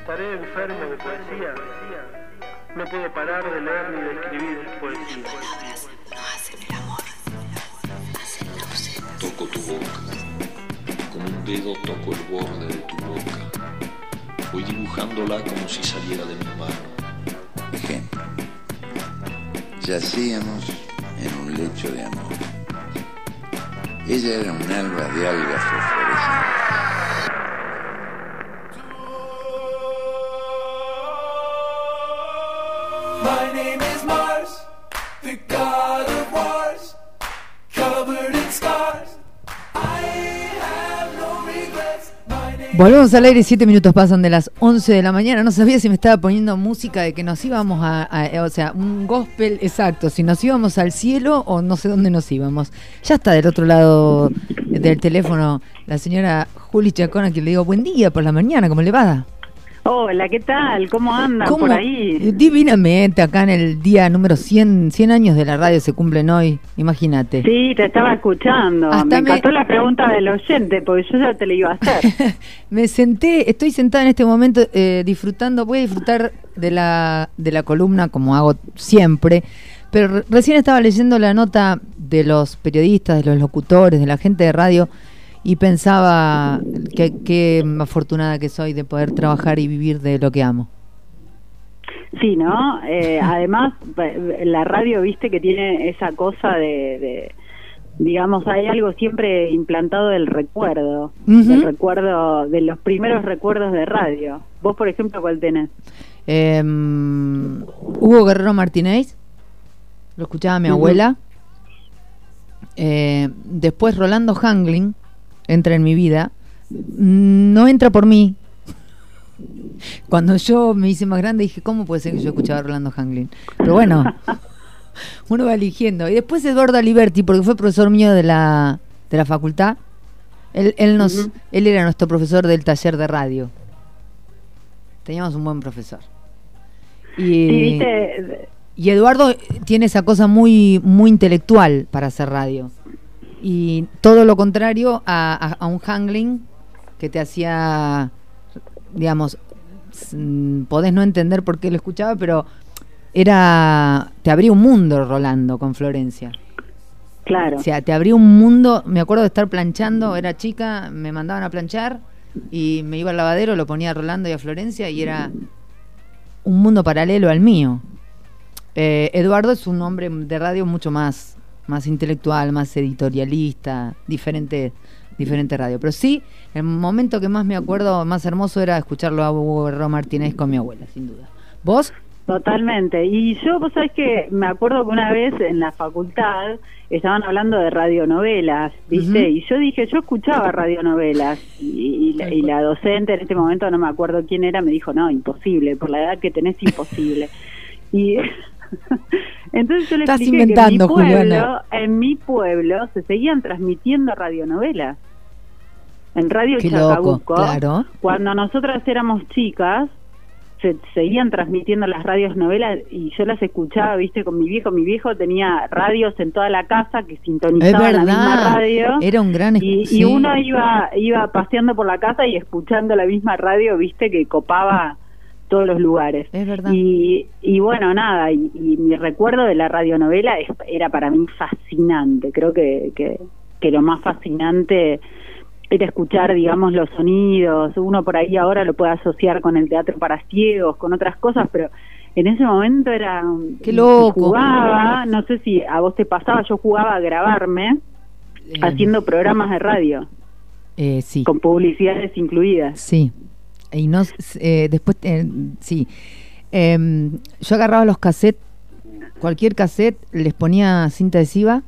Estaré enfermo de poesía. No puedo parar de leer ni de escribir poesía. Toco tu boca. Con un dedo toco el borde de tu boca. Voy dibujándola como si saliera de mi mano. Ejemplo. Yacíamos en un lecho de amor. Ella era un alba de algas fosforescentes. Volvemos al aire, siete minutos pasan de las 11 de la mañana. No sabía si me estaba poniendo música de que nos íbamos a, a- o sea, un gospel exacto, si nos íbamos al cielo o no sé dónde nos íbamos. Ya está del otro lado del teléfono la señora Juli Chacón, a quien le digo buen día por la mañana, ¿cómo le va? Hola, ¿qué tal? ¿Cómo andan ¿Cómo? por ahí? Divinamente, acá en el día número 100, 100 años de la radio se cumplen hoy, imagínate. Sí, te estaba escuchando. Hasta me me- encantó la pregunta del oyente, porque yo ya te la iba a hacer. Me senté, estoy sentada en este momento eh, disfrutando, voy a disfrutar de la, de la columna como hago siempre, pero re- recién estaba leyendo la nota de los periodistas, de los locutores, de la gente de radio y pensaba que qué afortunada que soy de poder trabajar y vivir de lo que amo. Sí, ¿no? Eh, además, eh, la radio, viste, que tiene esa cosa de, de- digamos, hay algo siempre implantado del recuerdo, Ujú. del recuerdo, de los primeros recuerdos de radio. Vos, por ejemplo, ¿cuál tenés? Eh, Hugo Guerrero Martínez, lo escuchaba mi abuela. Eh, después Rolando Hangling entra en mi vida. No entra por mí. Cuando yo me hice más grande dije, ¿cómo puede ser que yo escuchaba a Rolando Hangling? Pero bueno, uno va eligiendo. Y después Eduardo Aliberti, porque fue profesor mío de la, de la facultad. Él, él, nos, él era nuestro profesor del taller de radio. Teníamos un buen profesor. Y, Sí, viste, y Eduardo tiene esa cosa muy, muy intelectual para hacer radio. Y todo lo contrario a, a- a un Hangling que te hacía, digamos, mm, podés no entender por qué lo escuchaba, pero era, te abría un mundo Rolando con Florencia. claro. O sea, te abría un mundo, me acuerdo de estar planchando, era chica, me mandaban a planchar y me iba al lavadero, lo ponía a Rolando y a Florencia y era un mundo paralelo al mío. Eh, Eduardo es un hombre de radio mucho más, más intelectual, más editorialista, diferente, diferente radio. Pero sí, el momento que más me acuerdo, más hermoso era escucharlo a Hugo Guerrero Martínez con mi abuela, sin duda. ¿Vos? Totalmente. Y yo, vos sabés que me acuerdo que una vez en la facultad estaban hablando de radionovelas, ¿viste? Y yo dije, yo escuchaba radionovelas. Y, y la, y la docente en este momento, no me acuerdo quién era, me dijo, no, imposible, por la edad que tenés, imposible. y entonces yo le Estás expliqué inventando, que en mi, pueblo, en mi pueblo se seguían transmitiendo radionovelas. En Radio Qué loco, Chacabuco, claro. cuando nosotras éramos chicas, se seguían transmitiendo las radios novelas y yo las escuchaba, viste, con mi viejo. Mi viejo tenía radios en toda la casa que sintonizaban la misma radio. Era un gran... Y, y uno iba iba paseando por la casa y escuchando la misma radio, viste, que copaba todos los lugares. Es verdad. Y, y bueno, nada, y, y mi recuerdo de la radionovela es- era para mí fascinante. Creo que, que, que lo más fascinante era escuchar, digamos, los sonidos. Uno por ahí ahora lo puede asociar con el teatro para ciegos, con otras cosas, pero en ese momento era... Qué loco. Jugaba, no sé si a vos te pasaba, yo jugaba a grabarme Eh, haciendo programas de radio, eh, sí. con publicidades incluidas. Sí. Y no, eh, después, eh, sí. Em, yo agarraba los cassettes, cualquier cassette, les ponía cinta adhesiva,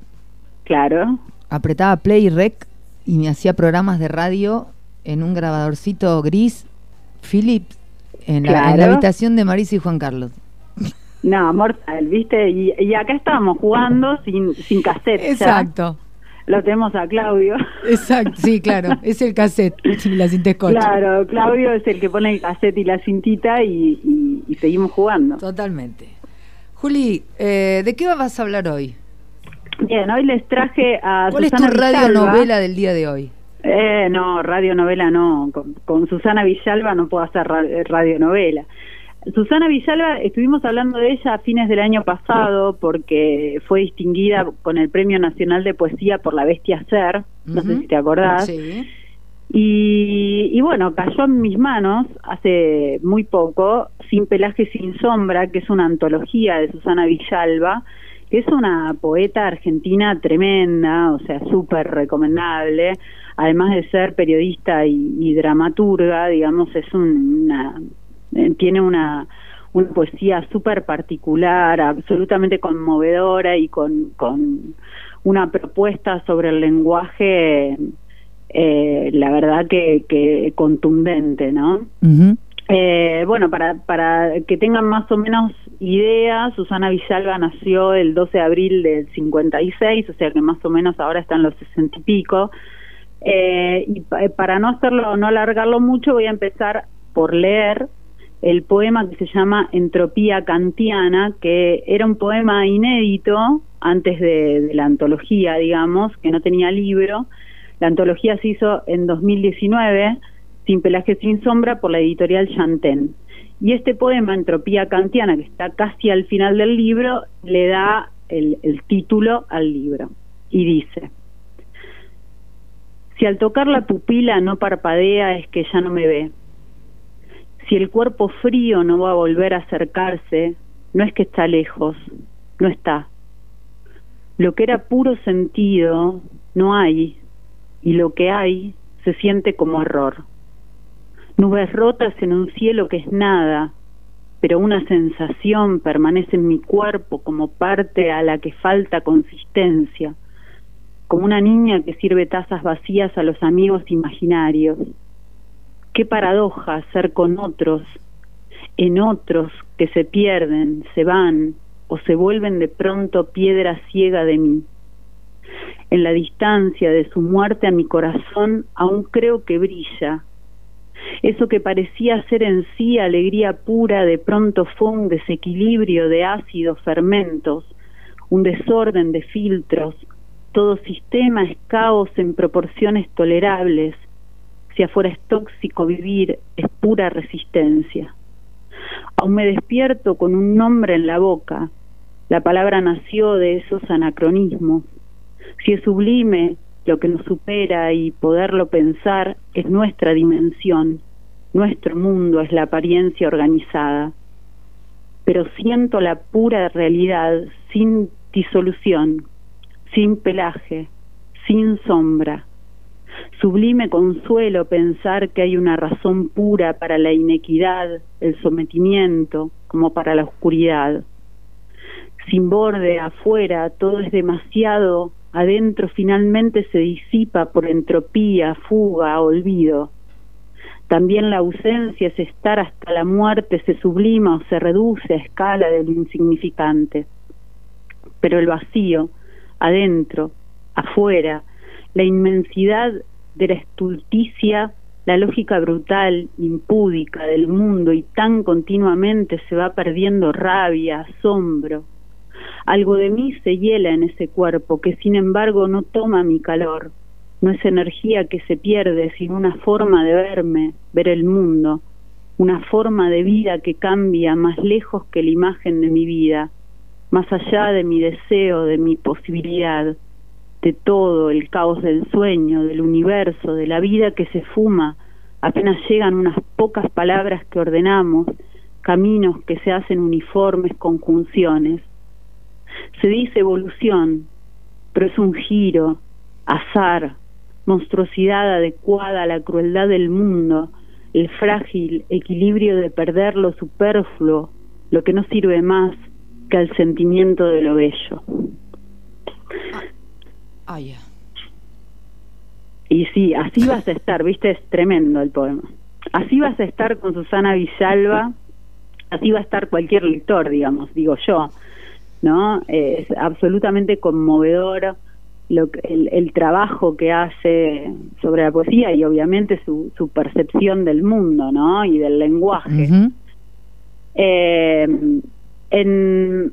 Claro. apretaba play y rec y me hacía programas de radio en un grabadorcito gris Philips en la, en la habitación de Marisa y Juan Carlos. No, mortal, ¿viste? Y, y acá estábamos jugando sin, sin cassette. Exacto. Lo tenemos a Claudio. Exacto, sí, claro, es el cassette, sí, la cinta. Claro, Claudio es el que pone el cassette y la cintita y, y- y seguimos jugando. Totalmente. Juli, eh, ¿de qué vas a hablar hoy? Bien, hoy les traje a ¿Cuál es tu Susana radionovela del día de hoy? Eh, no, radionovela no. Con, con Susana Villalba no puedo hacer eh, radionovela. Susana Villalba, estuvimos hablando de ella a fines del año pasado porque fue distinguida con el Premio Nacional de Poesía por La Bestia Ser, no sé si te acordás. Sí. Y, y bueno, cayó en mis manos hace muy poco Sin Pelaje Sin Sombra, que es una antología de Susana Villalba, que es una poeta argentina tremenda, o sea, súper recomendable, además de ser periodista y, y dramaturga, digamos, es un- una, tiene una, una poesía súper particular, absolutamente conmovedora y con, con una propuesta sobre el lenguaje eh, la verdad que, que contundente, ¿no? Eh, bueno, para, para que tengan más o menos idea, Susana Villalba nació el 12 de abril del 56, o sea que más o menos ahora están los 60 y pico. Eh, y pa- para no hacerlo, no alargarlo mucho, voy a empezar por leer el poema que se llama Entropía Kantiana, que era un poema inédito antes de, la antología, digamos, que no tenía libro. La antología se hizo en 2019, Sin Pelaje Sin Sombra, por la editorial Chantén. Y este poema, Entropía Kantiana, que está casi al final del libro, le da el título al libro. Y dice, si al tocar la pupila no parpadea es que ya no me ve. Si el cuerpo frío no va a volver a acercarse, no es que está lejos, no está. Lo que era puro sentido no hay, y lo que hay se siente como error. Nubes rotas en un cielo que es nada, pero una sensación permanece en mi cuerpo como parte a la que falta consistencia, como una niña que sirve tazas vacías a los amigos imaginarios. Qué paradoja ser con otros, en otros que se pierden, se van o se vuelven de pronto piedra ciega de mí. En la distancia de su muerte a mi corazón aún creo que brilla. Eso que parecía ser en sí alegría pura de pronto fue un desequilibrio de ácidos fermentos, un desorden de filtros, todo sistema es caos en proporciones tolerables. Si afuera es tóxico vivir, es pura resistencia. Aún me despierto con un nombre en la boca. La palabra nació de esos anacronismos. Si es sublime lo que nos supera y poderlo pensar es nuestra dimensión, nuestro mundo es la apariencia organizada. Pero siento la pura realidad sin disolución, sin pelaje, sin sombra. Sublime consuelo pensar que hay una razón pura para la inequidad, el sometimiento, como para la oscuridad. Sin borde afuera todo es demasiado, adentro finalmente se disipa por entropía, fuga, olvido. También la ausencia es estar hasta la muerte, se sublima o se reduce a escala de lo insignificante. Pero el vacío, adentro, afuera, la inmensidad de la estulticia, la lógica brutal, impúdica del mundo y tan continuamente se va perdiendo rabia, asombro. Algo de mí se hiela en ese cuerpo que sin embargo no toma mi calor. No es energía que se pierde, sino una forma de verme, ver el mundo, una forma de vida que cambia más lejos que la imagen de mi vida, más allá de mi deseo, de mi posibilidad, de todo el caos del sueño, del universo, de la vida que se fuma, apenas llegan unas pocas palabras que ordenamos, caminos que se hacen uniformes, conjunciones. Se dice evolución, pero es un giro, azar, monstruosidad adecuada a la crueldad del mundo, el frágil equilibrio de perder lo superfluo, lo que no sirve más que al sentimiento de lo bello. Ah, ya. Y sí, así vas a estar, viste, es tremendo el poema. Así vas a estar con Susana Villalba, así va a estar cualquier lector, digamos, digo yo, ¿no? Es absolutamente conmovedor lo que- el, el trabajo que hace sobre la poesía y obviamente su, su percepción del mundo, ¿no? Y del lenguaje. Eh, en,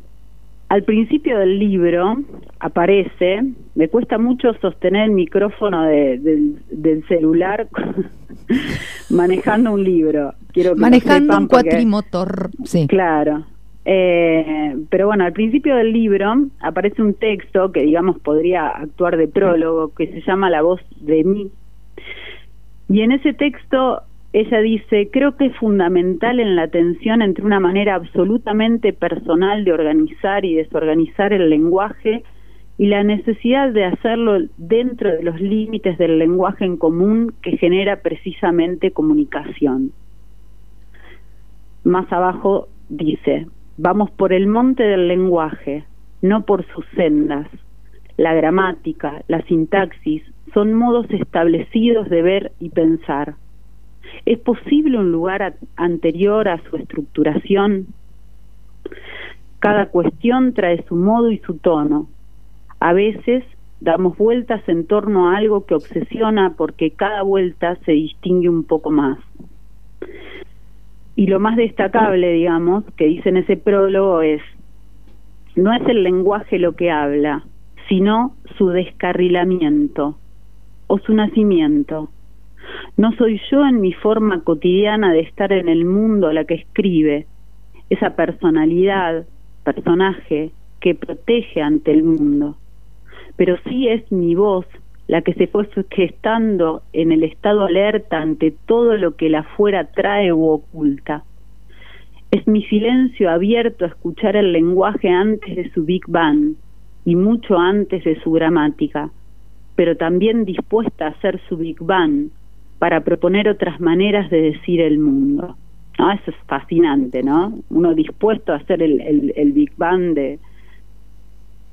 al principio del libro aparece, me cuesta mucho sostener el micrófono de- del, del celular manejando un libro. Quiero que Manejando un porque- cuatrimotor. Sí. Claro. Eh, pero bueno, al principio del libro aparece un texto que digamos podría actuar de prólogo, que se llama La voz de mí. Y en ese texto ella dice, creo que es fundamental en la tensión entre una manera absolutamente personal de organizar y desorganizar el lenguaje y la necesidad de hacerlo dentro de los límites del lenguaje en común que genera precisamente comunicación. Más abajo dice, vamos por el monte del lenguaje, no por sus sendas. La gramática, la sintaxis son modos establecidos de ver y pensar. ¿Es posible un lugar anterior a su estructuración? Cada cuestión trae su modo y su tono. A veces damos vueltas en torno a algo que obsesiona porque cada vuelta se distingue un poco más. Y lo más destacable, digamos, que dice en ese prólogo es, no es el lenguaje lo que habla, sino su descarrilamiento o su nacimiento. No soy yo en mi forma cotidiana de estar en el mundo la que escribe, esa personalidad, personaje que protege ante el mundo. Pero sí es mi voz la que se fue gestando en el estado alerta ante todo lo que la afuera trae u oculta. Es mi silencio abierto a escuchar el lenguaje antes de su Big Bang y mucho antes de su gramática, pero también dispuesta a hacer su Big Bang para proponer otras maneras de decir el mundo. ¿No? Eso es fascinante, ¿no? Uno dispuesto a hacer el, el, el Big Bang de,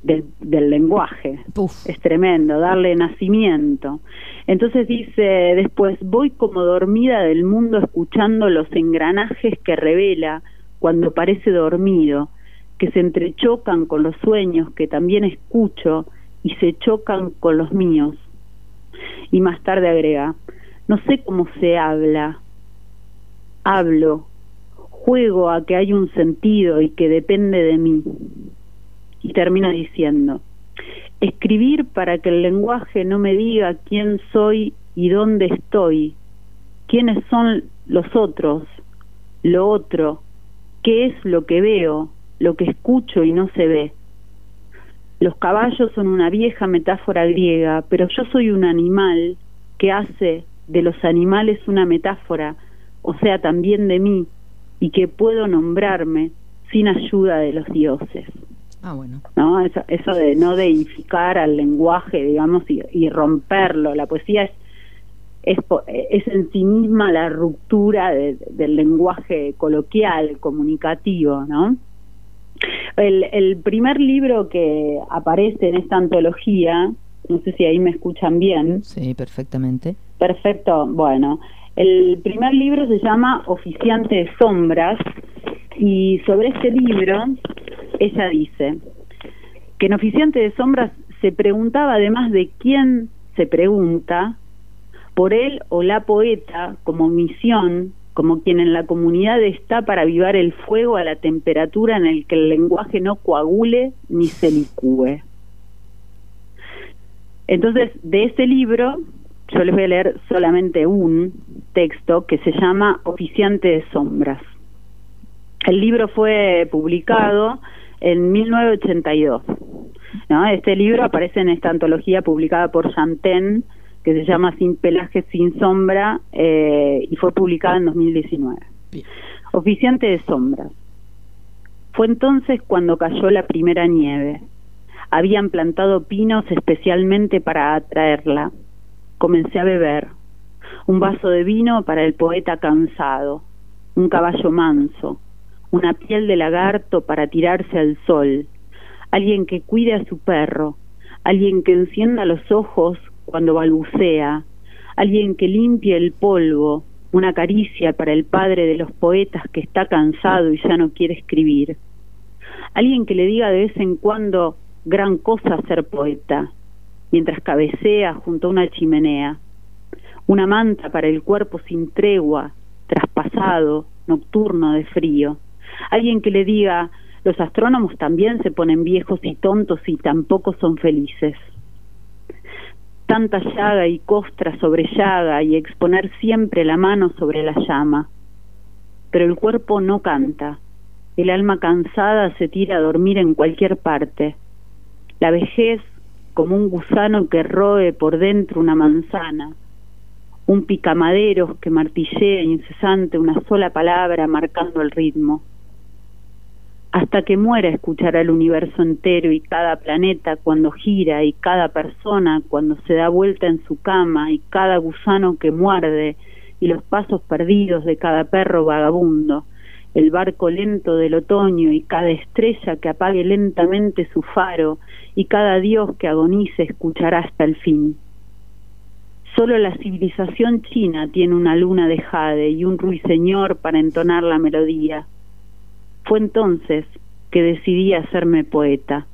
del, del lenguaje. Es tremendo, darle nacimiento. Entonces dice después, voy como dormida del mundo escuchando los engranajes que revela cuando parece dormido, que se entrechocan con los sueños que también escucho y se chocan con los míos. Y más tarde agrega, no sé cómo se habla, hablo, juego a que hay un sentido y que depende de mí. Y termina diciendo, escribir para que el lenguaje no me diga quién soy y dónde estoy, quiénes son los otros, lo otro, qué es lo que veo, lo que escucho y no se ve. Los caballos son una vieja metáfora griega, pero yo soy un animal que hace de los animales una metáfora, o sea, también de mí, y que puedo nombrarme sin ayuda de los dioses. Ah, bueno. ¿no? Eso, eso de no deificar al lenguaje, digamos, y, y romperlo. La poesía es, es, es en sí misma la ruptura de- del lenguaje coloquial, comunicativo, ¿no? El, el primer libro que aparece en esta antología, no sé si ahí me escuchan bien, Sí, perfectamente. Perfecto, bueno. El primer libro se llama Oficiante de Sombras y sobre este libro ella dice que en Oficiante de Sombras se preguntaba además de quién se pregunta, por él o la poeta como misión, como quien en la comunidad está para avivar el fuego a la temperatura en el que el lenguaje no coagule ni se licúe. Entonces, de ese libro, yo les voy a leer solamente un texto que se llama Oficiante de Sombras. El libro fue publicado en 1982. ¿no? Este libro aparece en esta antología publicada por Chanten, que se llama Sin pelaje, sin sombra, eh, y fue publicada en 2019. Bien. Oficiante de sombras. Fue entonces cuando cayó la primera nieve. Habían plantado pinos especialmente para atraerla. Comencé a beber. Un vaso de vino para el poeta cansado. Un caballo manso. Una piel de lagarto para tirarse al sol. Alguien que cuide a su perro. Alguien que encienda los ojos cuando balbucea. Alguien que limpie el polvo. Una caricia para el padre de los poetas que está cansado y ya no quiere escribir. Alguien que le diga de vez en cuando gran cosa ser poeta, mientras cabecea junto a una chimenea. Una manta para el cuerpo sin tregua, traspasado, nocturno de frío. Alguien que le diga, Los astrónomos también se ponen viejos y tontos y tampoco son felices. Tanta llaga y costra sobre llaga y exponer siempre la mano sobre la llama. Pero el cuerpo no canta. El alma cansada se tira a dormir en cualquier parte. La vejez como un gusano que roe por dentro una manzana, un picamaderos que martillea incesante una sola palabra marcando el ritmo. Hasta que muera escuchará el universo entero y cada planeta cuando gira y cada persona cuando se da vuelta en su cama y cada gusano que muerde y los pasos perdidos de cada perro vagabundo, el barco lento del otoño y cada estrella que apague lentamente su faro y cada dios que agonice escuchará hasta el fin. Solo la civilización china tiene una luna de jade y un ruiseñor para entonar la melodía. Fue entonces que decidí hacerme poeta.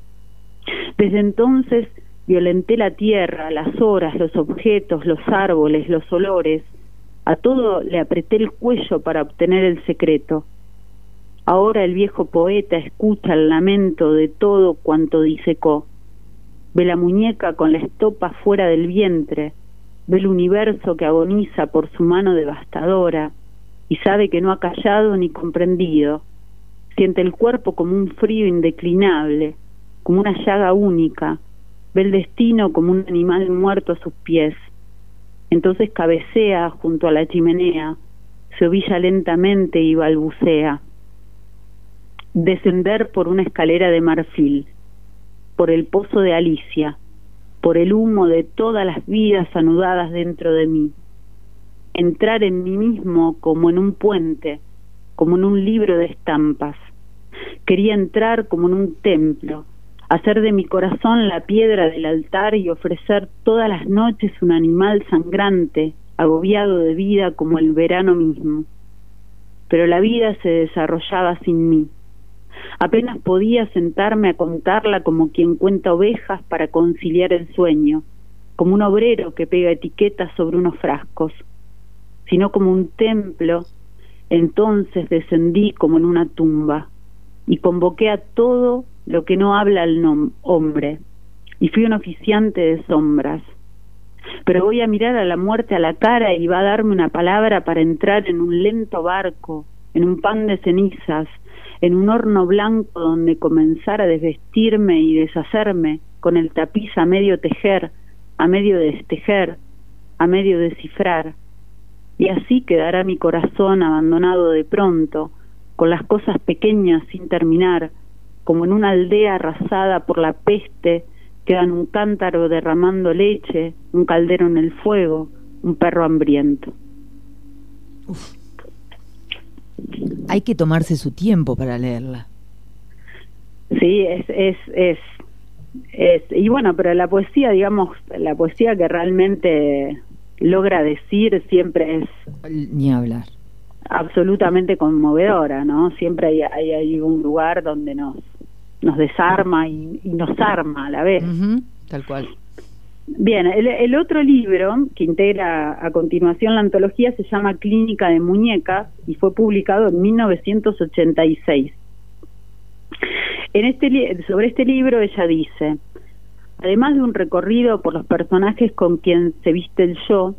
Desde entonces violenté la tierra, las horas, los objetos, los árboles, los olores. A todo le apreté el cuello para obtener el secreto. Ahora el viejo poeta escucha el lamento de todo cuanto disecó. Ve la muñeca con la estopa fuera del vientre, ve el universo que agoniza por su mano devastadora y sabe que no ha callado ni comprendido. Siente el cuerpo como un frío indeclinable, como una llaga única, ve el destino como un animal muerto a sus pies. Entonces cabecea junto a la chimenea, se ovilla lentamente y balbucea. Descender por una escalera de marfil, por el pozo de Alicia, por el humo de todas las vidas anudadas dentro de mí. Entrar en mí mismo como en un puente, como en un libro de estampas. Quería entrar como en un templo, hacer de mi corazón la piedra del altar y ofrecer todas las noches un animal sangrante, agobiado de vida como el verano mismo. Pero la vida se desarrollaba sin mí. Apenas podía sentarme a contarla como quien cuenta ovejas para conciliar el sueño, como un obrero que pega etiquetas sobre unos frascos, sino como un templo. Entonces descendí como en una tumba y convoqué a todo lo que no habla el hombre, y fui un oficiante de sombras. Pero voy a mirar a la muerte a la cara y va a darme una palabra para entrar en un lento barco, en un pan de cenizas, en un horno blanco donde comenzar a desvestirme y deshacerme con el tapiz a medio tejer, a medio destejer, a medio descifrar. Y así quedará mi corazón abandonado de pronto, con las cosas pequeñas sin terminar, como en una aldea arrasada por la peste, quedan un cántaro derramando leche, un caldero en el fuego, un perro hambriento. Hay que tomarse su tiempo para leerla. Sí, es, es, es, es, y bueno, pero la poesía, digamos, la poesía que realmente logra decir siempre es... Ni hablar. Absolutamente conmovedora, ¿no? Siempre hay, hay, hay un lugar donde nos, nos desarma y, y nos arma a la vez. Ujú, Tal cual. Bien, el, el otro libro que integra a continuación la antología se llama Clínica de Muñecas y fue publicado en 1986. En este, sobre este libro ella dice, además de un recorrido por los personajes con quien se viste el yo,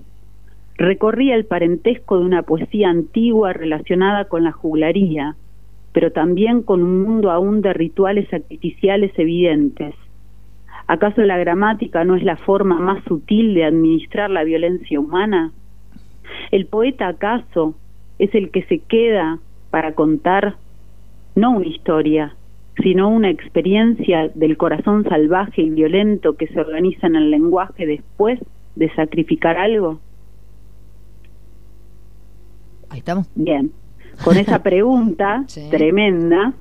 recorría el parentesco de una poesía antigua relacionada con la juglaría, pero también con un mundo aún de rituales artificiales evidentes. ¿Acaso la gramática no es la forma más sutil de administrar la violencia humana? ¿El poeta acaso es el que se queda para contar no una historia, sino una experiencia del corazón salvaje y violento que se organiza en el lenguaje después de sacrificar algo? Ahí estamos. Bien, con esa pregunta Sí. tremenda,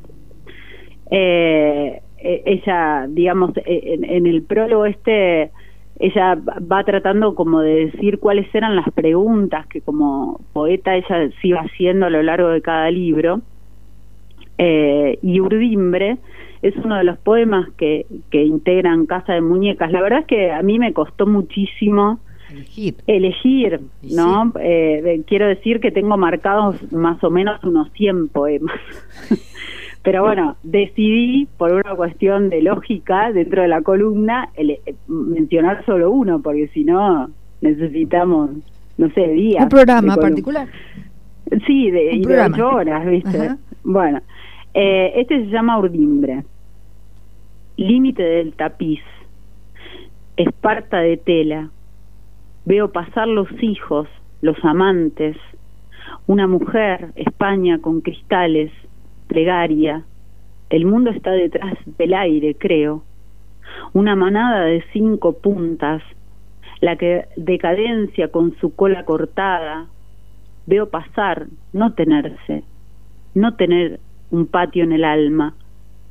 eh, eh, ella, digamos, eh, en, en el prólogo este, ella va tratando como de decir cuáles eran las preguntas que como poeta ella se iba haciendo a lo largo de cada libro. Eh, y Urdimbre es uno de los poemas que, que integran Casa de Muñecas. La verdad es que a mí me costó muchísimo Elegir. elegir, ¿no? Eh, quiero decir que tengo marcados más o menos unos 100 poemas, Pero bueno, decidí, por una cuestión de lógica, dentro de la columna, eh, mencionar solo uno, porque si no, necesitamos, no sé, días. Un programa particular. Sí, de, y de ocho horas, ¿viste? Ajá. Bueno, eh, este se llama Urdimbre. Límite del tapiz. Esparta de tela. Veo pasar los hijos, los amantes. Una mujer, España con cristales, plegaria. El mundo está detrás del aire, creo. Una manada de cinco puntas. La que decadencia con su cola cortada, veo pasar, no tenerse, no tener un patio en el alma,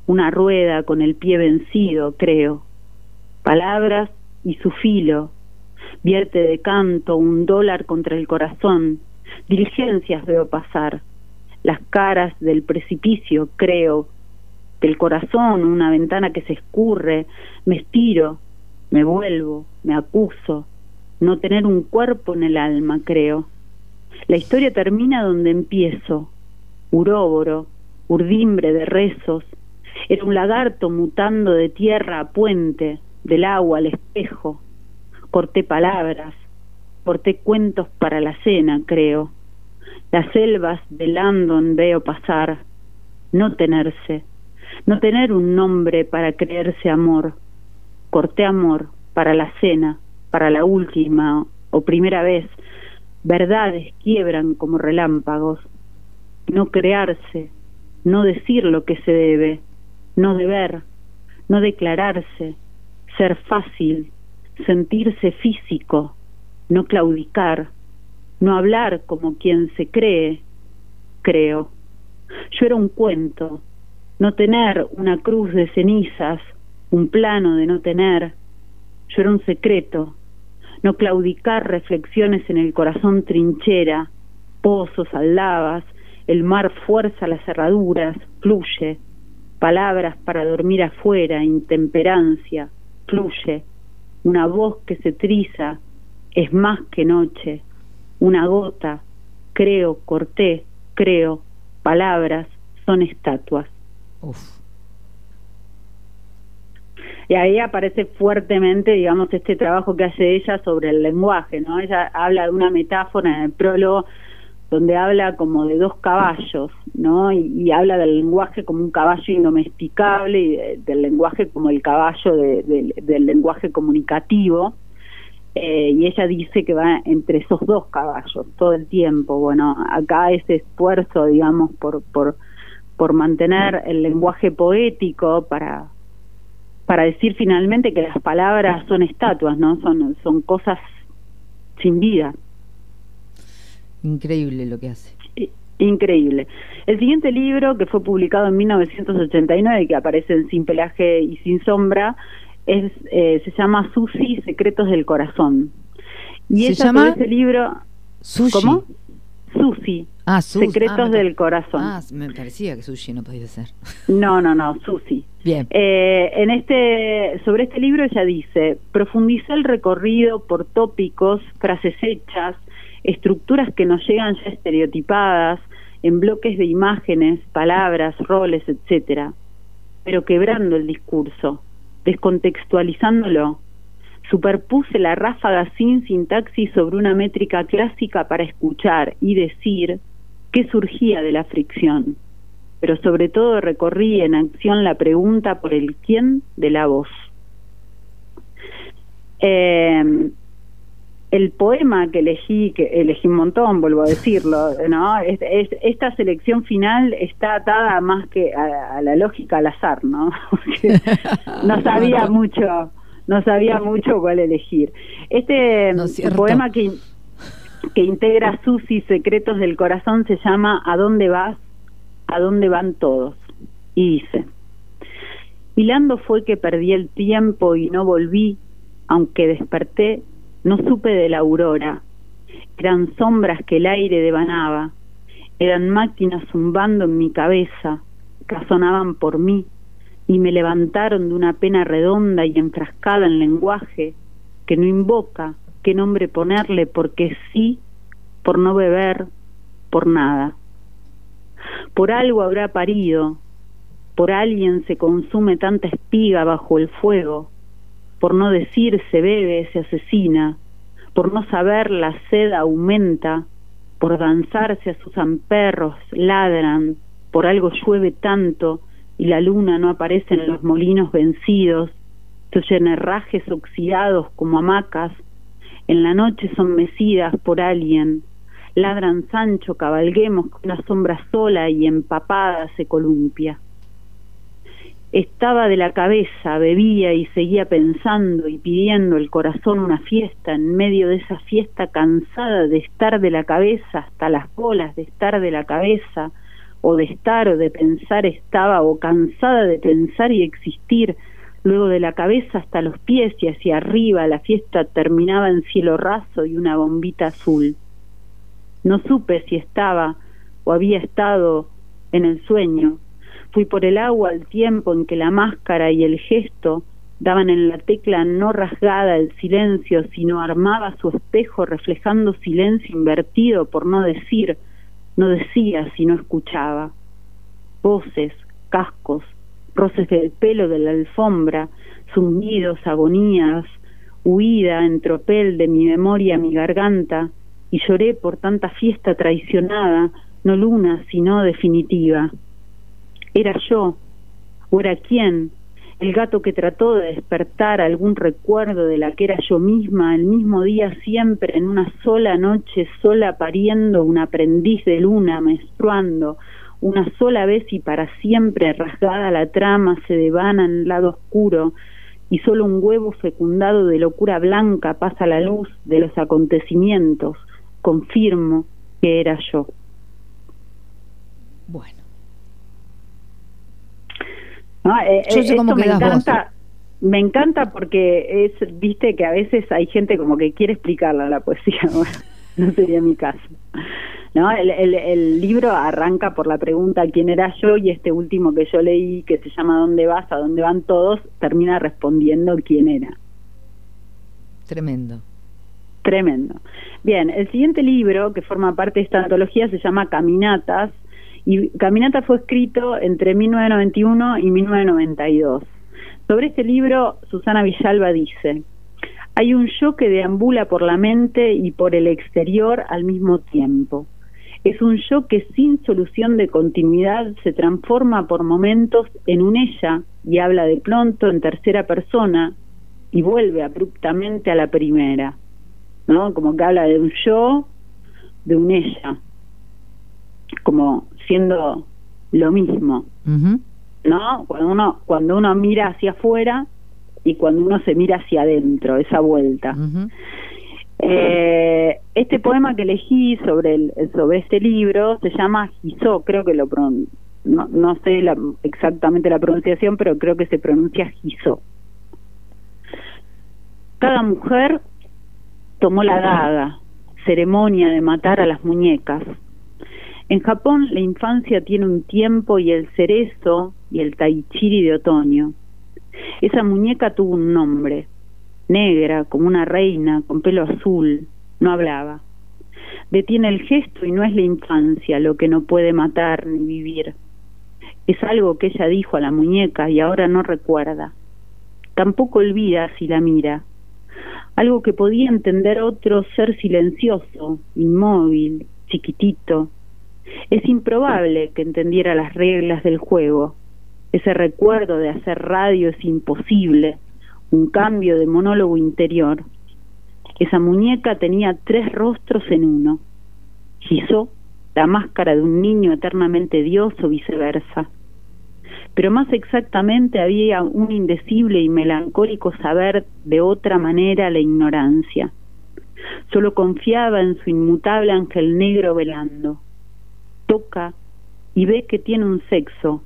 una rueda con el pie vencido, creo. Palabras y su filo, vierte de canto un dólar contra el corazón, diligencias veo pasar, las caras del precipicio, creo, del corazón una ventana que se escurre, me estiro, me vuelvo, me acuso, no tener un cuerpo en el alma, creo. La historia termina donde empiezo. Uróboro, urdimbre de rezos. Era un lagarto mutando de tierra a puente, del agua al espejo. Corté palabras, corté cuentos para la cena, creo. Las selvas de Landon veo pasar. No tenerse, no tener un nombre para creerse amor. Corté amor para la cena, para la última o primera vez verdades quiebran como relámpagos. No crearse, no decir lo que se debe, no deber, no declararse, ser fácil, sentirse físico, no claudicar, no hablar como quien se cree, creo. Yo era un cuento, no tener una cruz de cenizas, un plano de no tener. Yo era un secreto, no claudicar reflexiones en el corazón trinchera, pozos, aldabas, el mar fuerza las cerraduras, fluye, palabras para dormir afuera, intemperancia, fluye, una voz que se triza, es más que noche, una gota, creo, corté, creo, palabras, son estatuas. Uf. Y ahí aparece fuertemente, digamos, este trabajo que hace ella sobre el lenguaje, ¿no? Ella habla de una metáfora en el prólogo donde habla como de dos caballos, ¿no? Y, y habla del lenguaje como un caballo indomesticable y de- del lenguaje como el caballo de- del lenguaje comunicativo. Eh, y ella dice que va entre esos dos caballos todo el tiempo. Bueno, acá ese esfuerzo, digamos, por, por, por mantener el lenguaje poético para, para decir finalmente que las palabras son estatuas, ¿no? Son, son cosas sin vida. Increíble lo que hace. Increíble. El siguiente libro, que fue publicado en 1989, que aparece en Sin Pelaje y Sin Sombra, es, eh, se llama Susi, Secretos del Corazón. Y ¿Se ella llama? ese libro... Sushi. ¿Cómo? Susi, Ah, sus- Secretos ah, del Corazón. Ah, me parecía que sushi no podía ser. No, no, no, Susi. Bien. Eh, en este, sobre este libro ella dice, profundicé el recorrido por tópicos, frases hechas, estructuras que nos llegan ya estereotipadas, en bloques de imágenes, palabras, roles, etcétera, pero quebrando el discurso, descontextualizándolo. Superpuse la ráfaga sin sintaxis sobre una métrica clásica para escuchar y decir qué surgía de la fricción pero sobre todo recorrí en acción la pregunta por el quién de la voz. Eh, el poema que elegí, que elegí un montón, vuelvo a decirlo, ¿no? Es- es- esta selección final está atada más que a, a la lógica al azar, ¿no? Porque no sabía mucho, no sabía mucho cuál elegir. Este No es cierto. poema que, que integra Susi Secretos del Corazón se llama ¿A dónde vas? ¿A dónde van todos? Y dice, hilando fue que perdí el tiempo y no volví, aunque desperté, no supe de la aurora. Eran sombras que el aire devanaba, eran máquinas zumbando en mi cabeza, razonaban por mí y me levantaron de una pena redonda y enfrascada en lenguaje que no invoca qué nombre ponerle porque sí, por no beber, por nada. Por algo habrá parido, por alguien se consume tanta espiga bajo el fuego, por no decir se bebe, se asesina, por no saber la sed aumenta, por danzar se asusan perros, ladran, por algo llueve tanto y la luna no aparece en los molinos vencidos, se oyen herrajes oxidados como hamacas, en la noche son mecidas por alguien, ladran Sancho, cabalguemos con una sombra sola y empapada se columpia. Estaba de la cabeza, bebía y seguía pensando y pidiendo el corazón una fiesta, en medio de esa fiesta cansada de estar de la cabeza hasta las bolas, de estar de la cabeza, o de estar o de pensar estaba, o cansada de pensar y existir, luego de la cabeza hasta los pies y hacia arriba la fiesta terminaba en cielo raso y una bombita azul. No supe si estaba o había estado en el sueño, Fui por el agua al tiempo en que la máscara y el gesto daban en la tecla no rasgada el silencio, sino armaba su espejo reflejando silencio invertido por no decir, no decía sino escuchaba. Voces, cascos, roces del pelo de la alfombra, zumbidos, agonías, huida en tropel de mi memoria mi garganta, y lloré por tanta fiesta traicionada, no luna, sino definitiva. ¿Era yo? ¿O era quién? El gato que trató de despertar algún recuerdo de la que era yo misma, el mismo día siempre, en una sola noche, sola pariendo, un aprendiz de luna, menstruando, una sola vez y para siempre rasgada la trama se devana en el lado oscuro, y solo un huevo fecundado de locura blanca pasa la luz de los acontecimientos. Confirmo que era yo. Bueno. No, eh, eh, me encanta, me encanta porque es, viste que a veces hay gente como que quiere explicarla la poesía, no sería mi caso. No, el, el, libro arranca por la pregunta quién era yo y este último que yo leí que se llama ¿Dónde vas? ¿A dónde van todos? termina respondiendo quién era. Tremendo. Tremendo. Bien, el siguiente libro que forma parte de esta antología se llama Caminatas y Caminata fue escrito entre 1991 y 1992. Sobre este libro, Susana Villalba dice, hay un yo que deambula por la mente y por el exterior al mismo tiempo. Es un yo que sin solución de continuidad se transforma por momentos en un ella y habla de pronto en tercera persona y vuelve abruptamente a la primera, ¿no? Como que habla de un yo, de un ella, como siendo lo mismo, ¿no? Cuando uno, cuando uno mira hacia afuera y cuando uno se mira hacia adentro, esa vuelta. eh, este poema que elegí sobre el, sobre este libro se llama Gisó, creo que lo no, no sé la, exactamente la pronunciación, pero creo que se pronuncia Gisó. Cada mujer tomó la daga, ceremonia de matar a las muñecas, en Japón la infancia tiene un tiempo y el cerezo y el taichiri de otoño. Esa muñeca tuvo un nombre, negra, como una reina, con pelo azul, no hablaba. Detiene el gesto y no es la infancia lo que no puede matar ni vivir. Es algo que ella dijo a la muñeca y ahora no recuerda. Tampoco olvida si la mira. Algo que podía entender otro ser silencioso, inmóvil, chiquitito, es improbable que entendiera las reglas del juego. Ese recuerdo de hacer radio es imposible, un cambio de monólogo interior. Esa muñeca tenía tres rostros en uno. Gisó la máscara de un niño eternamente Dios o viceversa. Pero más exactamente había un indecible y melancólico saber de otra manera la ignorancia. Solo confiaba en su inmutable ángel negro velando y ve que tiene un sexo,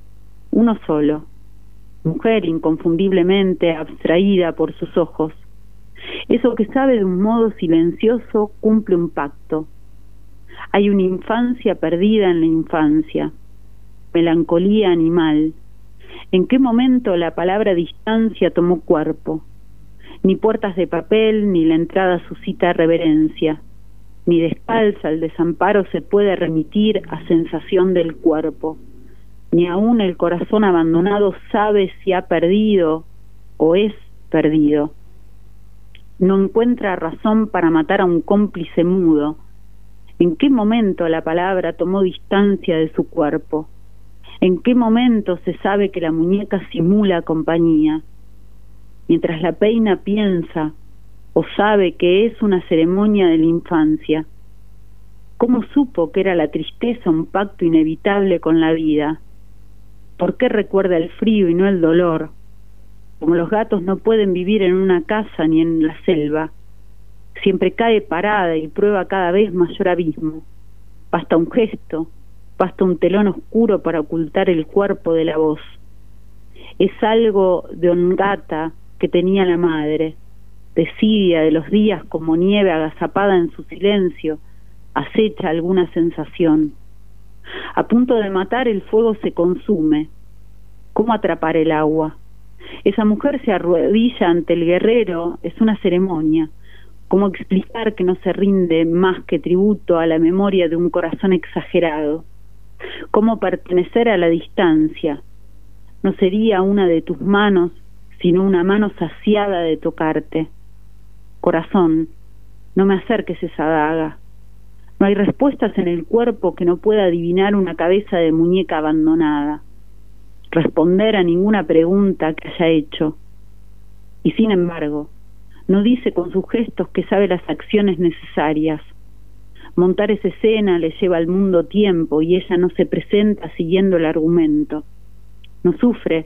uno solo, mujer inconfundiblemente abstraída por sus ojos. Eso que sabe de un modo silencioso cumple un pacto. Hay una infancia perdida en la infancia, melancolía animal. ¿En qué momento la palabra distancia tomó cuerpo? Ni puertas de papel, ni la entrada suscita reverencia ni descalza el desamparo se puede remitir a sensación del cuerpo. ni aún el corazón abandonado sabe si ha perdido o es perdido. No encuentra razón para matar a un cómplice mudo. ¿En qué momento la palabra tomó distancia de su cuerpo? ¿En qué momento se sabe que la muñeca simula compañía? Mientras la peina piensa o sabe que es una ceremonia de la infancia. ¿Cómo supo que era la tristeza un pacto inevitable con la vida? ¿Por qué recuerda el frío y no el dolor? Como los gatos no pueden vivir en una casa ni en la selva, siempre cae parada y prueba cada vez mayor abismo. Basta un gesto, basta un telón oscuro para ocultar el cuerpo de la voz. Es algo de ongata que tenía la madre, desidia de los días como nieve agazapada en su silencio, acecha alguna sensación. A punto de matar el fuego se consume. ¿Cómo atrapar el agua? Esa mujer se arrodilla ante el guerrero, es una ceremonia. ¿Cómo explicar que no se rinde más que tributo a la memoria de un corazón exagerado? ¿Cómo pertenecer a la distancia? No sería una de tus manos, sino una mano saciada de tocarte. Corazón, no me acerques esa daga. No hay respuestas en el cuerpo que no pueda adivinar una cabeza de muñeca abandonada, responder a ninguna pregunta que haya hecho. Y sin embargo, no dice con sus gestos que sabe las acciones necesarias. Montar esa escena le lleva al mundo tiempo y ella no se presenta siguiendo el argumento. No sufre,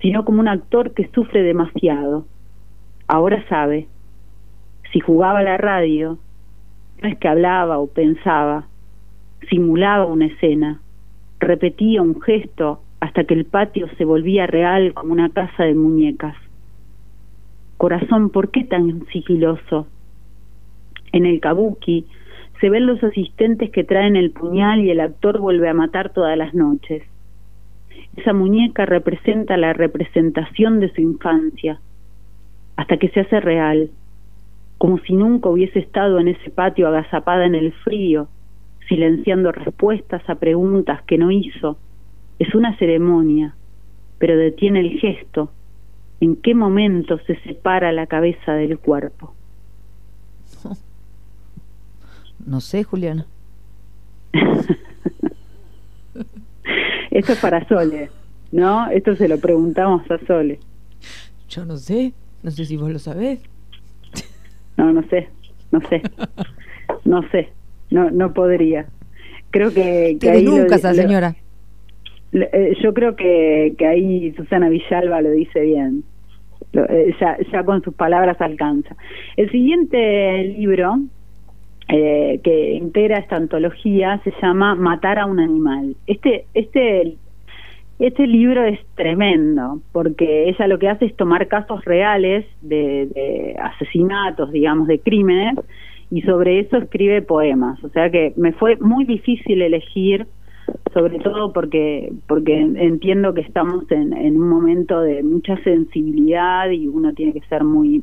sino como un actor que sufre demasiado. Ahora sabe. Si jugaba la radio, no es que hablaba o pensaba, simulaba una escena, repetía un gesto hasta que el patio se volvía real como una casa de muñecas. Corazón, ¿por qué tan sigiloso? En el kabuki se ven los asistentes que traen el puñal y el actor vuelve a matar todas las noches. Esa muñeca representa la representación de su infancia, hasta que se hace real como si nunca hubiese estado en ese patio agazapada en el frío, silenciando respuestas a preguntas que no hizo. Es una ceremonia, pero detiene el gesto. ¿En qué momento se separa la cabeza del cuerpo? No sé, Juliana. Esto es para Sole, ¿no? Esto se lo preguntamos a Sole. Yo no sé, no sé si vos lo sabés. No, no sé, no sé, no sé, no, no podría. Creo que, que ahí nunca lo- esa señora. lo- eh, yo creo que, que ahí Susana Villalba lo dice bien. Lo- eh, ya, ya con sus palabras alcanza. El siguiente libro eh, que integra esta antología se llama Matar a un animal. Este, este, este libro es tremendo porque ella lo que hace es tomar casos reales de, de asesinatos, digamos, de crímenes y sobre eso escribe poemas. O sea que me fue muy difícil elegir sobre todo porque porque entiendo que estamos en, en un momento de mucha sensibilidad y uno tiene que ser muy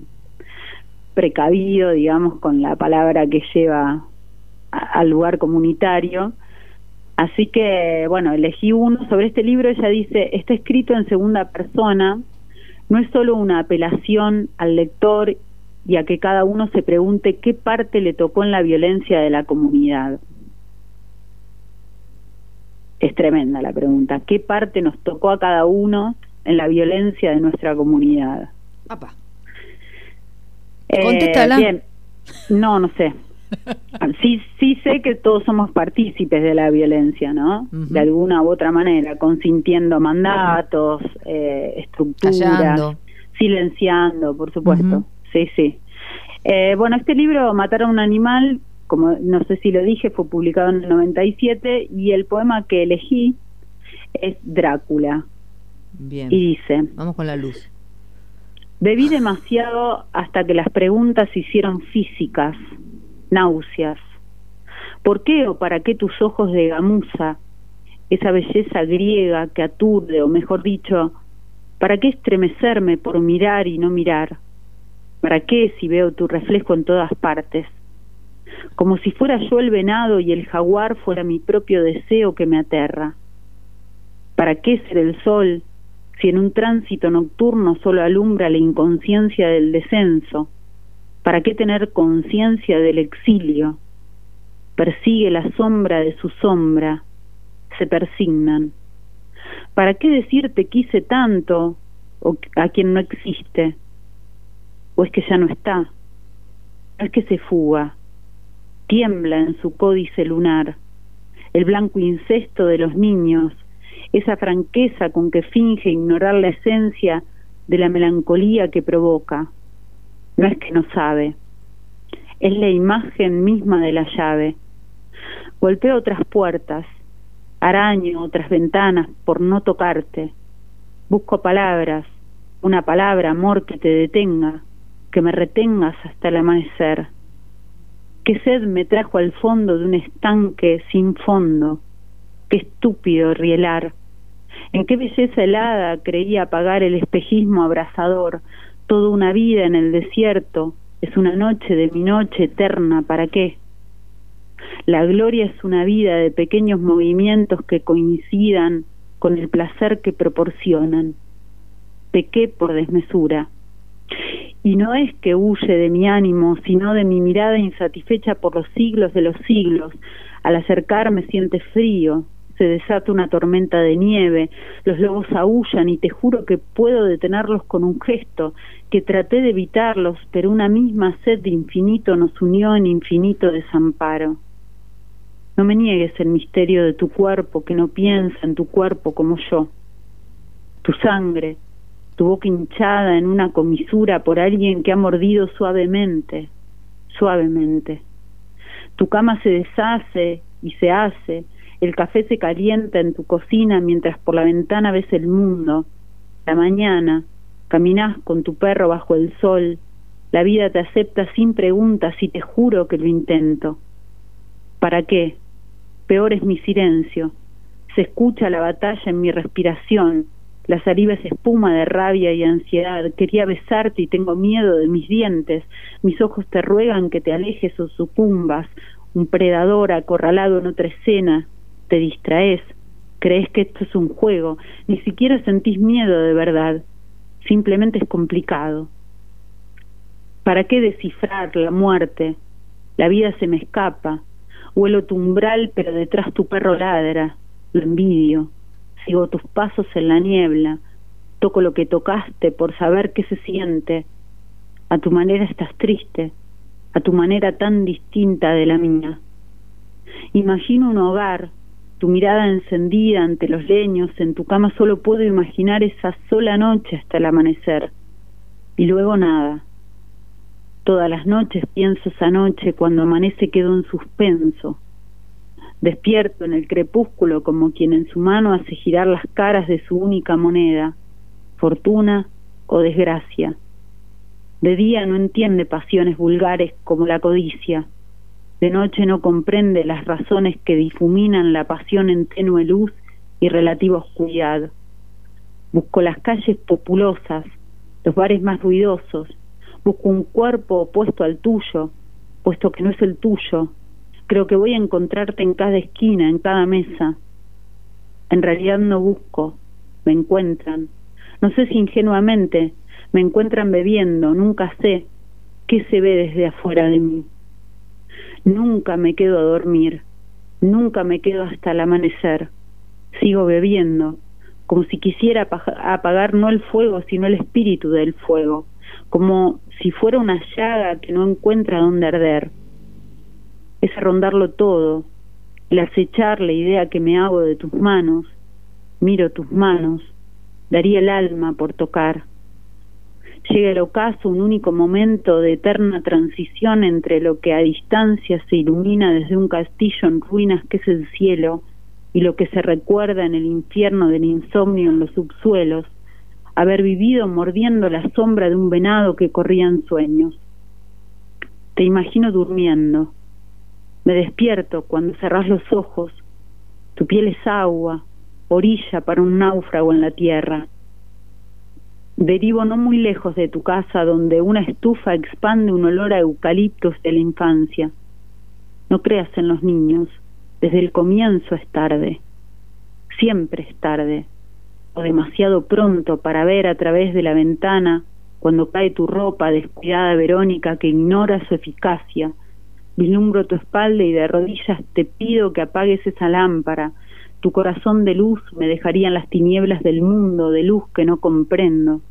precavido, digamos, con la palabra que lleva al lugar comunitario. Así que, bueno, elegí uno. Sobre este libro ella dice, está escrito en segunda persona, no es solo una apelación al lector y a que cada uno se pregunte qué parte le tocó en la violencia de la comunidad. Es tremenda la pregunta. ¿Qué parte nos tocó a cada uno en la violencia de nuestra comunidad? Apa. Eh, Contéstala. bien. No, no sé. Sí, sí sé que todos somos partícipes de la violencia, ¿no? De alguna u otra manera, consintiendo mandatos, eh, estructuras, Callando. silenciando, por supuesto. Sí, sí. Eh, bueno, este libro, Matar a un animal, como no sé si lo dije, fue publicado en el 97 y el poema que elegí es Drácula Bien. y dice... Vamos con la luz. Bebí demasiado hasta que las preguntas se hicieron físicas, náuseas. ¿Por qué o para qué tus ojos de gamuza, esa belleza griega que aturde, o mejor dicho, ¿para qué estremecerme por mirar y no mirar? ¿Para qué si veo tu reflejo en todas partes? Como si fuera yo el venado y el jaguar fuera mi propio deseo que me aterra. ¿Para qué ser el sol si en un tránsito nocturno solo alumbra la inconsciencia del descenso? ¿Para qué tener conciencia del exilio? Persigue la sombra de su sombra, se persignan. ¿Para qué decir te quise tanto o a quien no existe? ¿O es que ya no está? ¿O es que se fuga? Tiembla en su códice lunar el blanco incesto de los niños, esa franqueza con que finge ignorar la esencia de la melancolía que provoca. No es que no sabe, es la imagen misma de la llave. Golpeo otras puertas, araño otras ventanas por no tocarte. Busco palabras, una palabra, amor, que te detenga, que me retengas hasta el amanecer. Qué sed me trajo al fondo de un estanque sin fondo. Qué estúpido rielar. En qué belleza helada creía apagar el espejismo abrasador. Toda una vida en el desierto es una noche de mi noche eterna. ¿Para qué? La gloria es una vida de pequeños movimientos que coincidan con el placer que proporcionan. Pequé por desmesura. Y no es que huye de mi ánimo, sino de mi mirada insatisfecha por los siglos de los siglos. Al acercarme siente frío, se desata una tormenta de nieve, los lobos aullan y te juro que puedo detenerlos con un gesto, que traté de evitarlos, pero una misma sed de infinito nos unió en infinito desamparo. No me niegues el misterio de tu cuerpo que no piensa en tu cuerpo como yo. Tu sangre, tu boca hinchada en una comisura por alguien que ha mordido suavemente, suavemente. Tu cama se deshace y se hace, el café se calienta en tu cocina mientras por la ventana ves el mundo. La mañana, caminas con tu perro bajo el sol, la vida te acepta sin preguntas y te juro que lo intento. ¿Para qué? Peor es mi silencio. Se escucha la batalla en mi respiración, la saliva es espuma de rabia y ansiedad. Quería besarte y tengo miedo de mis dientes. Mis ojos te ruegan que te alejes o sucumbas. Un predador acorralado en otra escena. Te distraes. Crees que esto es un juego. Ni siquiera sentís miedo de verdad. Simplemente es complicado. ¿Para qué descifrar la muerte? La vida se me escapa. Huelo tu umbral, pero detrás tu perro ladra. Lo envidio sigo tus pasos en la niebla, toco lo que tocaste por saber qué se siente. A tu manera estás triste, a tu manera tan distinta de la mía. Imagino un hogar, tu mirada encendida ante los leños, en tu cama solo puedo imaginar esa sola noche hasta el amanecer. Y luego nada. Todas las noches pienso esa noche, cuando amanece quedo en suspenso despierto en el crepúsculo como quien en su mano hace girar las caras de su única moneda, fortuna o desgracia. De día no entiende pasiones vulgares como la codicia, de noche no comprende las razones que difuminan la pasión en tenue luz y relativa oscuridad. Busco las calles populosas, los bares más ruidosos, busco un cuerpo opuesto al tuyo, puesto que no es el tuyo, Creo que voy a encontrarte en cada esquina, en cada mesa. En realidad no busco, me encuentran. No sé si ingenuamente me encuentran bebiendo, nunca sé qué se ve desde afuera de mí. Nunca me quedo a dormir, nunca me quedo hasta el amanecer. Sigo bebiendo, como si quisiera apagar no el fuego, sino el espíritu del fuego, como si fuera una llaga que no encuentra dónde arder es rondarlo todo, el acechar la idea que me hago de tus manos, miro tus manos, daría el alma por tocar. Llega el ocaso, un único momento de eterna transición entre lo que a distancia se ilumina desde un castillo en ruinas que es el cielo y lo que se recuerda en el infierno del insomnio en los subsuelos, haber vivido mordiendo la sombra de un venado que corría en sueños. Te imagino durmiendo, me despierto cuando cerrás los ojos. Tu piel es agua, orilla para un náufrago en la tierra. Derivo no muy lejos de tu casa donde una estufa expande un olor a eucaliptos de la infancia. No creas en los niños, desde el comienzo es tarde. Siempre es tarde, o demasiado pronto para ver a través de la ventana cuando cae tu ropa descuidada Verónica que ignora su eficacia. Vislumbro tu espalda y de rodillas te pido que apagues esa lámpara. Tu corazón de luz me dejaría en las tinieblas del mundo, de luz que no comprendo.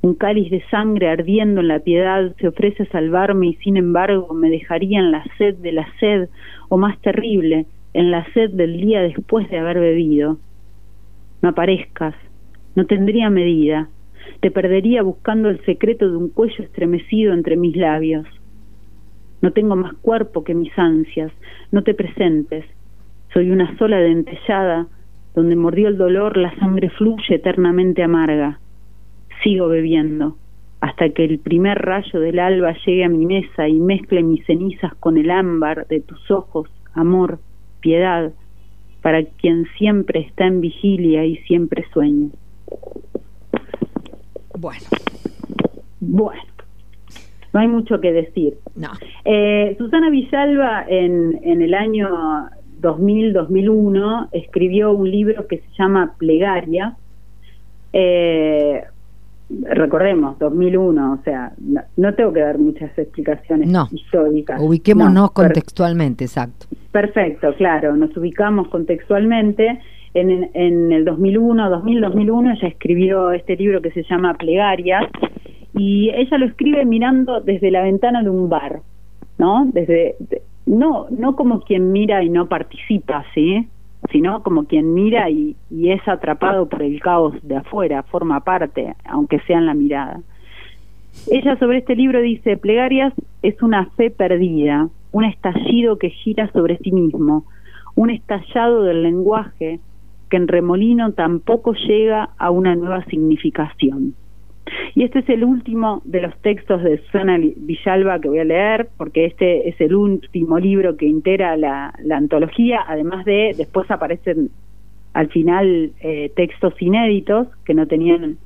Un cáliz de sangre ardiendo en la piedad se ofrece a salvarme y sin embargo me dejaría en la sed de la sed, o más terrible, en la sed del día después de haber bebido. No aparezcas, no tendría medida, te perdería buscando el secreto de un cuello estremecido entre mis labios. No tengo más cuerpo que mis ansias, no te presentes, soy una sola dentellada, donde mordió el dolor la sangre fluye eternamente amarga. Sigo bebiendo, hasta que el primer rayo del alba llegue a mi mesa y mezcle mis cenizas con el ámbar de tus ojos, amor, piedad, para quien siempre está en vigilia y siempre sueña. Bueno, Bueno, no hay mucho que decir. no. Eh, Susana Villalba en, en el año 2000-2001 escribió un libro que se llama Plegaria. Eh, recordemos, 2001, o sea, no, no tengo que dar muchas explicaciones No. históricas. Ubiquémonos No, contextualmente, exacto. Perfecto, claro, nos ubicamos contextualmente. En, en el 2001, 2000-2001, ella escribió este libro que se llama Plegarias y ella lo escribe mirando desde la ventana de un bar, ¿no? Desde de- no no como quien mira y no participa, ¿sí? Sino como quien mira y, y es atrapado por el caos de afuera, forma parte, aunque sea en la mirada. Ella sobre este libro dice, Plegarias es una fe perdida, un estallido que gira sobre sí mismo, un estallado del lenguaje que en remolino tampoco llega a una nueva significación. Y este es el último de los textos de Susana Villalba que voy a leer, porque este es el último libro que integra la, la antología, además de, después aparecen al final eh, textos inéditos que no tenían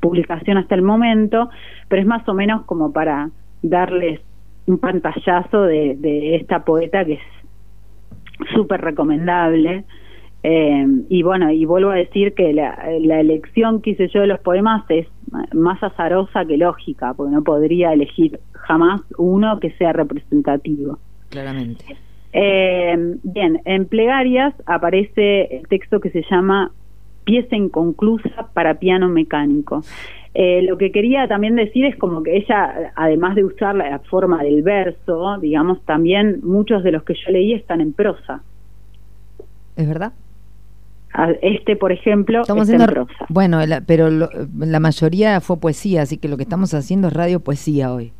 publicación hasta el momento, pero es más o menos como para darles un pantallazo de, de esta poeta que es súper recomendable. Eh, y bueno, y vuelvo a decir que la, la elección que hice yo de los poemas es más azarosa que lógica, porque no podría elegir jamás uno que sea representativo. Claramente. Eh, bien, en Plegarias aparece el texto que se llama Pieza inconclusa para piano mecánico. Eh, lo que quería también decir es como que ella, además de usar la forma del verso, digamos, también muchos de los que yo leí están en prosa. ¿Es verdad? Este, por ejemplo, Estamos está haciendo. en prosa. Bueno, la- pero lo- la mayoría fue poesía, así que lo que estamos haciendo es radio poesía hoy.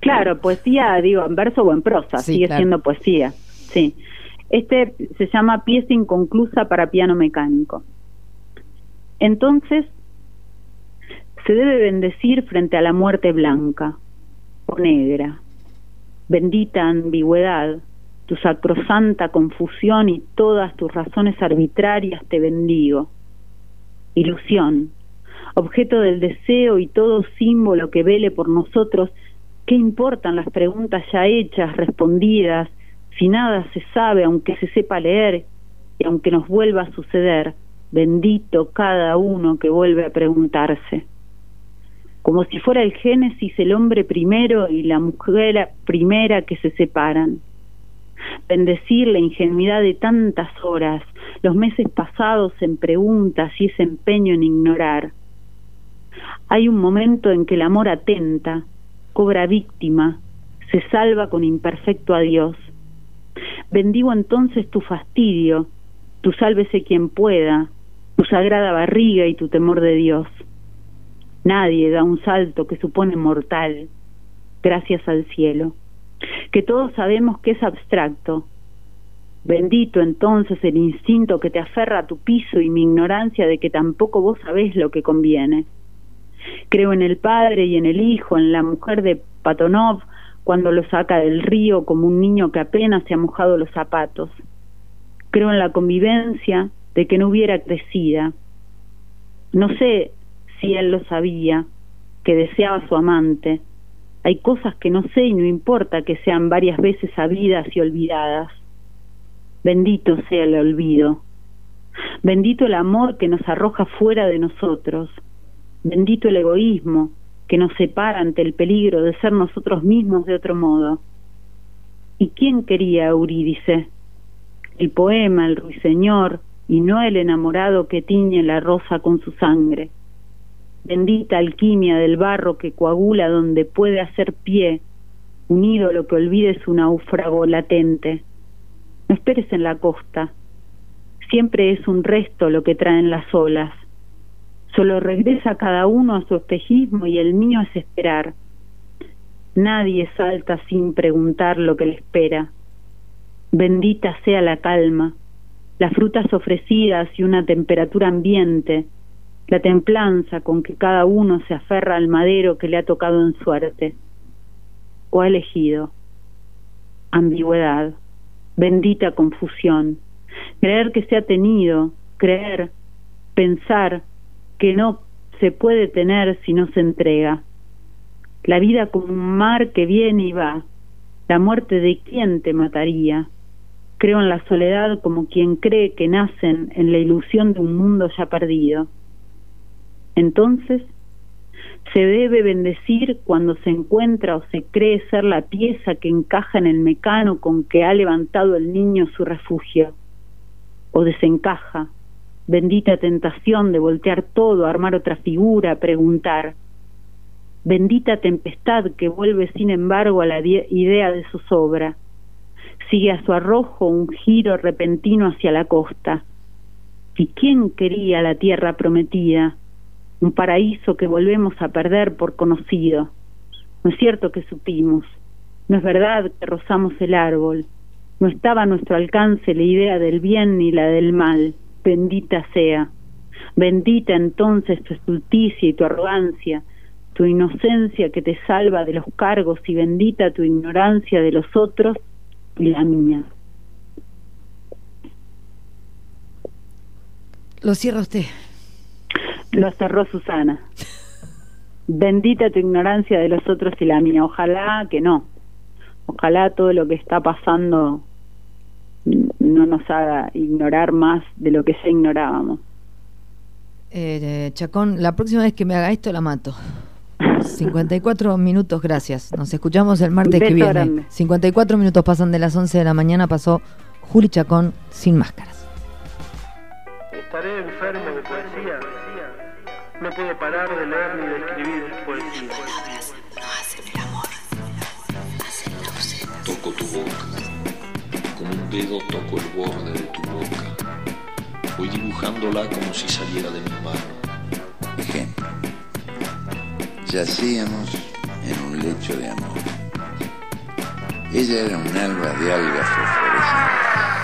Claro, poesía, digo, en verso o en prosa, Sí, sigue claro. siendo poesía, sí. Este se llama Pieza inconclusa para piano mecánico. Entonces, se debe bendecir frente a la muerte blanca o negra. Bendita ambigüedad, tu sacrosanta confusión y todas tus razones arbitrarias te bendigo. Ilusión, objeto del deseo y todo símbolo que vele por nosotros, ¿qué importan las preguntas ya hechas, respondidas, si nada se sabe, aunque se sepa leer y aunque nos vuelva a suceder? Bendito cada uno que vuelve a preguntarse. Como si fuera el Génesis el hombre primero y la mujer primera que se separan. Bendecir la ingenuidad de tantas horas, los meses pasados en preguntas y ese empeño en ignorar. Hay un momento en que el amor atenta, cobra víctima, se salva con imperfecto adiós. Bendigo entonces tu fastidio, tu sálvese quien pueda, tu sagrada barriga y tu temor de Dios. Nadie da un salto que supone mortal, gracias al cielo, que todos sabemos que es abstracto. Bendito entonces el instinto que te aferra a tu piso y mi ignorancia de que tampoco vos sabés lo que conviene. Creo en el padre y en el hijo, en la mujer de Patonov cuando lo saca del río como un niño que apenas se ha mojado los zapatos. Creo en la convivencia de que no hubiera crecida. No sé si él lo sabía, que deseaba su amante. Hay cosas que no sé y no importa que sean varias veces sabidas y olvidadas. Bendito sea el olvido. Bendito el amor que nos arroja fuera de nosotros. Bendito el egoísmo que nos separa ante el peligro de ser nosotros mismos de otro modo. ¿Y quién quería a Eurídice? El poema, el ruiseñor, y no el enamorado que tiñe la rosa con su sangre. Bendita alquimia del barro que coagula donde puede hacer pie, unido lo que olvide su náufrago latente. No esperes en la costa, siempre es un resto lo que traen las olas. Solo regresa cada uno a su espejismo y el mío es esperar. Nadie salta sin preguntar lo que le espera. Bendita sea la calma, las frutas ofrecidas y una temperatura ambiente, la templanza con que cada uno se aferra al madero que le ha tocado en suerte o ha elegido. Ambigüedad, bendita confusión, creer que se ha tenido, creer, pensar que no se puede tener si no se entrega. La vida como un mar que viene y va, la muerte de quién te mataría. Creo en la soledad como quien cree que nacen en la ilusión de un mundo ya perdido. Entonces, se debe bendecir cuando se encuentra o se cree ser la pieza que encaja en el mecano con que ha levantado el niño su refugio, o desencaja, bendita tentación de voltear todo, armar otra figura, preguntar, bendita tempestad que vuelve sin embargo a la idea de su sobra, sigue a su arrojo un giro repentino hacia la costa. ¿Y quién quería la tierra prometida? Un paraíso que volvemos a perder por conocido. No es cierto que supimos, no es verdad que rozamos el árbol, no estaba a nuestro alcance la idea del bien ni la del mal, bendita sea. Bendita entonces tu estulticia y tu arrogancia, tu inocencia que te salva de los cargos y bendita tu ignorancia de los otros y la mía. Lo cierra usted. Lo cerró Susana. Bendita tu ignorancia de los otros y la mía. Ojalá que no. Ojalá todo lo que está pasando no nos haga ignorar más de lo que ya ignorábamos. Eh, Chacón, la próxima vez que me haga esto la mato. 54 minutos, gracias. Nos escuchamos el martes que viene. Grande. 54 minutos pasan de las 11 de la mañana, pasó Juli Chacón sin máscaras. Estaré enfermo de poesía. No puedo parar de leer ni de escribir poesía. Toco tu boca, con un dedo toco el borde de tu boca. Voy dibujándola como si saliera de mi mano. Ejemplo. Yacíamos en un lecho de amor. Ella era un alba de algas fosforescentes